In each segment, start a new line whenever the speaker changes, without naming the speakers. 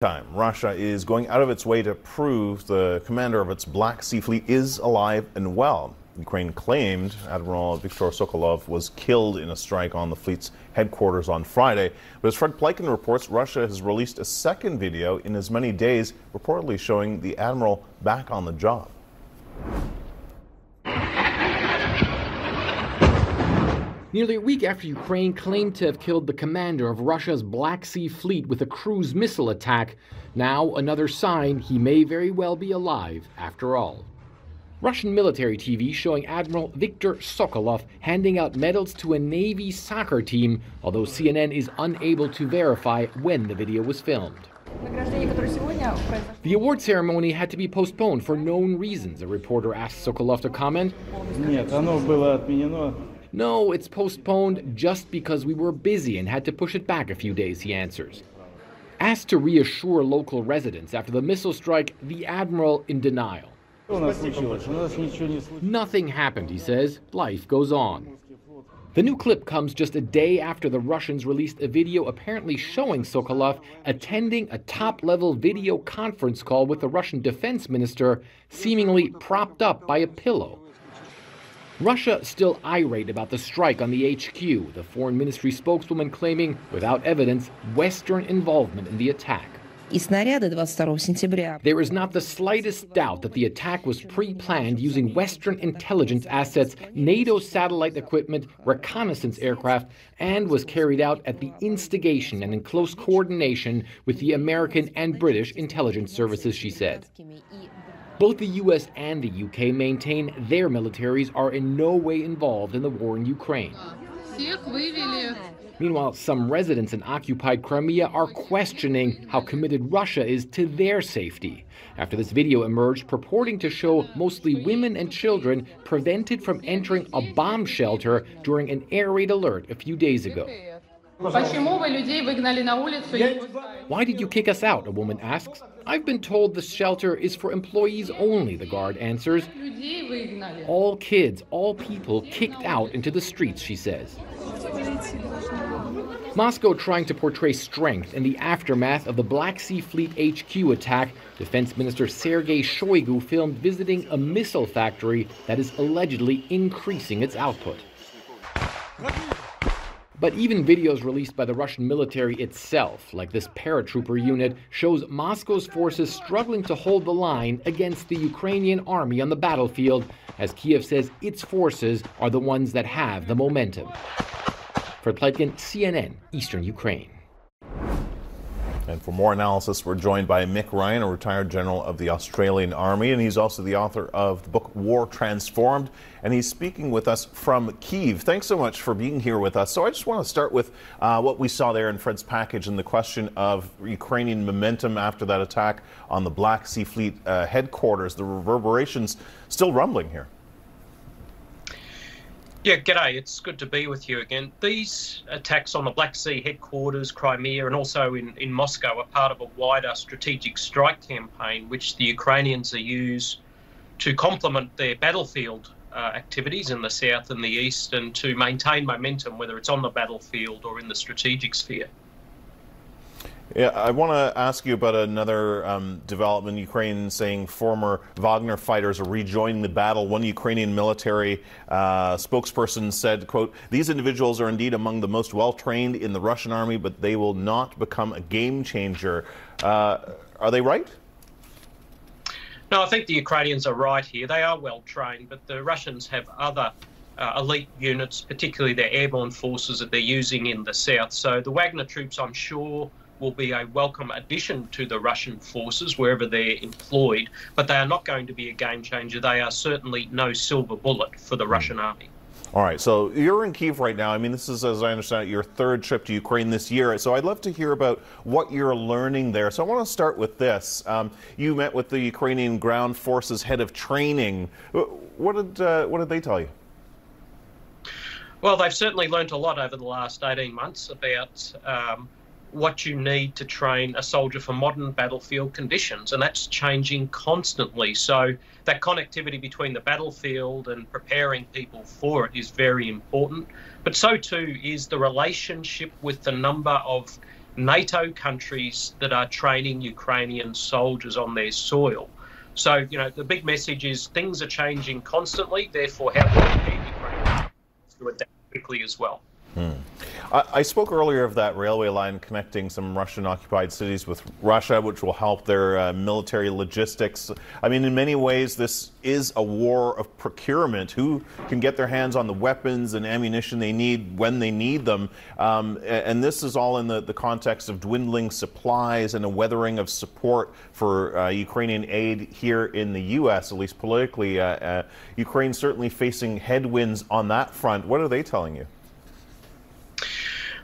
time, Russia is going out of its way to prove the commander of its Black Sea Fleet is alive and well. Ukraine claimed Admiral Viktor Sokolov was killed in a strike on the fleet's headquarters on Friday. But as Fred Pleitgen reports, Russia has released a second video in as many days, reportedly showing the admiral back on the job.
Nearly a week after Ukraine claimed to have killed the commander of Russia's Black Sea Fleet with a cruise missile attack, now another sign he may very well be alive after all. Russian military TV showing Admiral Viktor Sokolov handing out medals to a Navy soccer team, although CNN is unable to verify when the video was filmed. The award ceremony had to be postponed for known reasons, a reporter asked Sokolov to comment. No, it's postponed just because we were busy and had to push it back a few days, he answers. Asked to reassure local residents after the missile strike, the admiral in denial. Nothing happened, he says. Life goes on. The new clip comes just a day after the Russians released a video apparently showing Sokolov attending a top level video conference call with the Russian defense minister, seemingly propped up by a pillow. Russia still irate about the strike on the HQ, the foreign ministry spokeswoman claiming, without evidence, Western involvement in the attack. There is not the slightest doubt that the attack was pre planned using Western intelligence assets, NATO satellite equipment, reconnaissance aircraft, and was carried out at the instigation and in close coordination with the American and British intelligence services, she said. Both the US and the UK maintain their militaries are in no way involved in the war in Ukraine. Meanwhile, some residents in occupied Crimea are questioning how committed Russia is to their safety after this video emerged purporting to show mostly women and children prevented from entering a bomb shelter during an air raid alert a few days ago. Why did you kick us out? A woman asks. I've been told the shelter is for employees only, the guard answers. All kids, all people kicked out into the streets, she says. Moscow trying to portray strength in the aftermath of the Black Sea Fleet HQ attack. Defense Minister Sergei Shoigu filmed visiting a missile factory that is allegedly increasing its output. But even videos released by the Russian military itself, like this paratrooper unit, shows Moscow's forces struggling to hold the line against the Ukrainian army on the battlefield, as Kiev says its forces are the ones that have the momentum. Fred Pleitgen, CNN, Eastern Ukraine.
And for more analysis, we're joined by Mick Ryan, a retired general of the Australian Army, and he's also the author of the book War Transformed, and he's speaking with us from Kiev. Thanks so much for being here with us. So I just want to start with uh, what we saw there in Fred's package and the question of Ukrainian momentum after that attack on the Black Sea Fleet uh, headquarters. The reverberations still rumbling here.
Yeah, g'day. It's good to be with you again. These attacks on the Black Sea headquarters, Crimea, and also in, in Moscow are part of a wider strategic strike campaign which the Ukrainians are used to complement their battlefield uh, activities in the south and the east and to maintain momentum, whether it's on the battlefield or in the strategic sphere.
Yeah, I want to ask you about another um, development. Ukraine saying former Wagner fighters are rejoining the battle. One Ukrainian military uh, spokesperson said, "quote These individuals are indeed among the most well trained in the Russian army, but they will not become a game changer." Uh, are they right?
No, I think the Ukrainians are right here. They are well trained, but the Russians have other uh, elite units, particularly their airborne forces that they're using in the south. So the Wagner troops, I'm sure will be a welcome addition to the Russian forces wherever they're employed, but they are not going to be a game changer. They are certainly no silver bullet for the mm. Russian army.
All right, so you're in Kiev right now. I mean, this is, as I understand it, your third trip to Ukraine this year. So I'd love to hear about what you're learning there. So I want to start with this. Um, you met with the Ukrainian Ground Forces head of training. What did uh, what did they tell you?
Well, they've certainly learnt a lot over the last 18 months about um, what you need to train a soldier for modern battlefield conditions, and that's changing constantly. So, that connectivity between the battlefield and preparing people for it is very important. But so too is the relationship with the number of NATO countries that are training Ukrainian soldiers on their soil. So, you know, the big message is things are changing constantly, therefore, how do we need Ukraine to adapt quickly as well?
Hmm. I, I, spoke earlier of that railway line connecting some Russian occupied cities with Russia, which will help their uh, military logistics. I mean, in many ways, this is a war of procurement. Who can get their hands on the weapons and ammunition they need when they need them? Um, and this is all in the, the context of dwindling supplies and a weathering of support for uh, Ukrainian aid here in the U.S., at least politically. Uh, uh Ukraine certainly facing headwinds on that front. What are they telling you?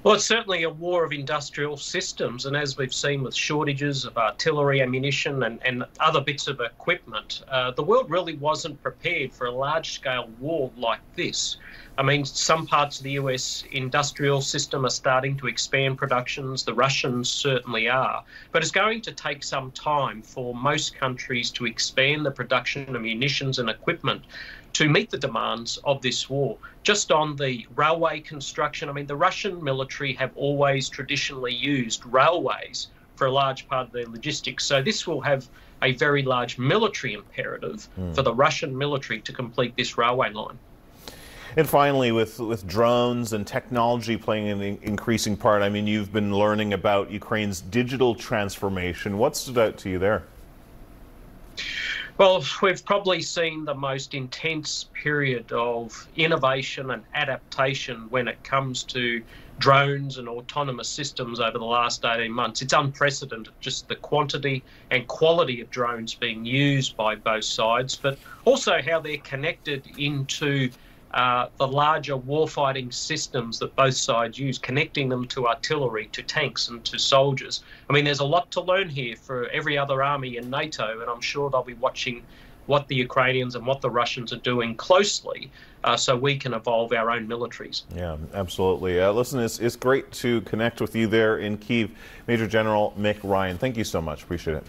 Well, it's certainly a war of industrial systems, and as we've seen with shortages of artillery, ammunition, and, and other bits of equipment, uh, the world really wasn't prepared for a large scale war like this. I mean, some parts of the US industrial system are starting to expand productions, the Russians certainly are, but it's going to take some time for most countries to expand the production of munitions and equipment to meet the demands of this war. Just on the railway construction, I mean, the Russian military have always traditionally used railways for a large part of their logistics. So this will have a very large military imperative mm. for the Russian military to complete this railway line.
And finally, with, with drones and technology playing an increasing part, I mean, you've been learning about Ukraine's digital transformation. What stood out to you there?
Well, we've probably seen the most intense period of innovation and adaptation when it comes to drones and autonomous systems over the last 18 months. It's unprecedented, just the quantity and quality of drones being used by both sides, but also how they're connected into uh, the larger warfighting systems that both sides use, connecting them to artillery, to tanks, and to soldiers. I mean, there's a lot to learn here for every other army in NATO, and I'm sure they'll be watching what the Ukrainians and what the Russians are doing closely uh, so we can evolve our own militaries.
Yeah, absolutely. Uh, listen, it's, it's great to connect with you there in Kiev. Major General Mick Ryan, thank you so much. Appreciate it.